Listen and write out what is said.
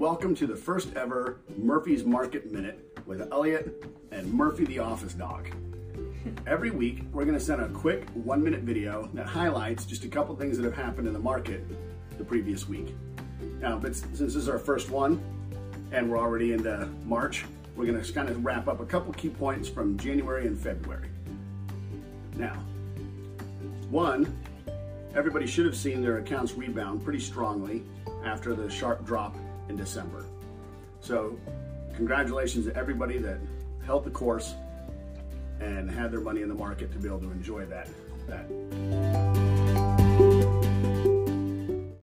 welcome to the first ever Murphy's Market Minute with Elliot and Murphy the Office Dog. Every week, we're going to send a quick one minute video that highlights just a couple things that have happened in the market the previous week. Now, but since this is our first one and we're already into March, we're going to kind of wrap up a couple key points from January and February. Now, one, everybody should have seen their accounts rebound pretty strongly after the sharp drop in December. So, congratulations to everybody that held the course and had their money in the market to be able to enjoy that. that.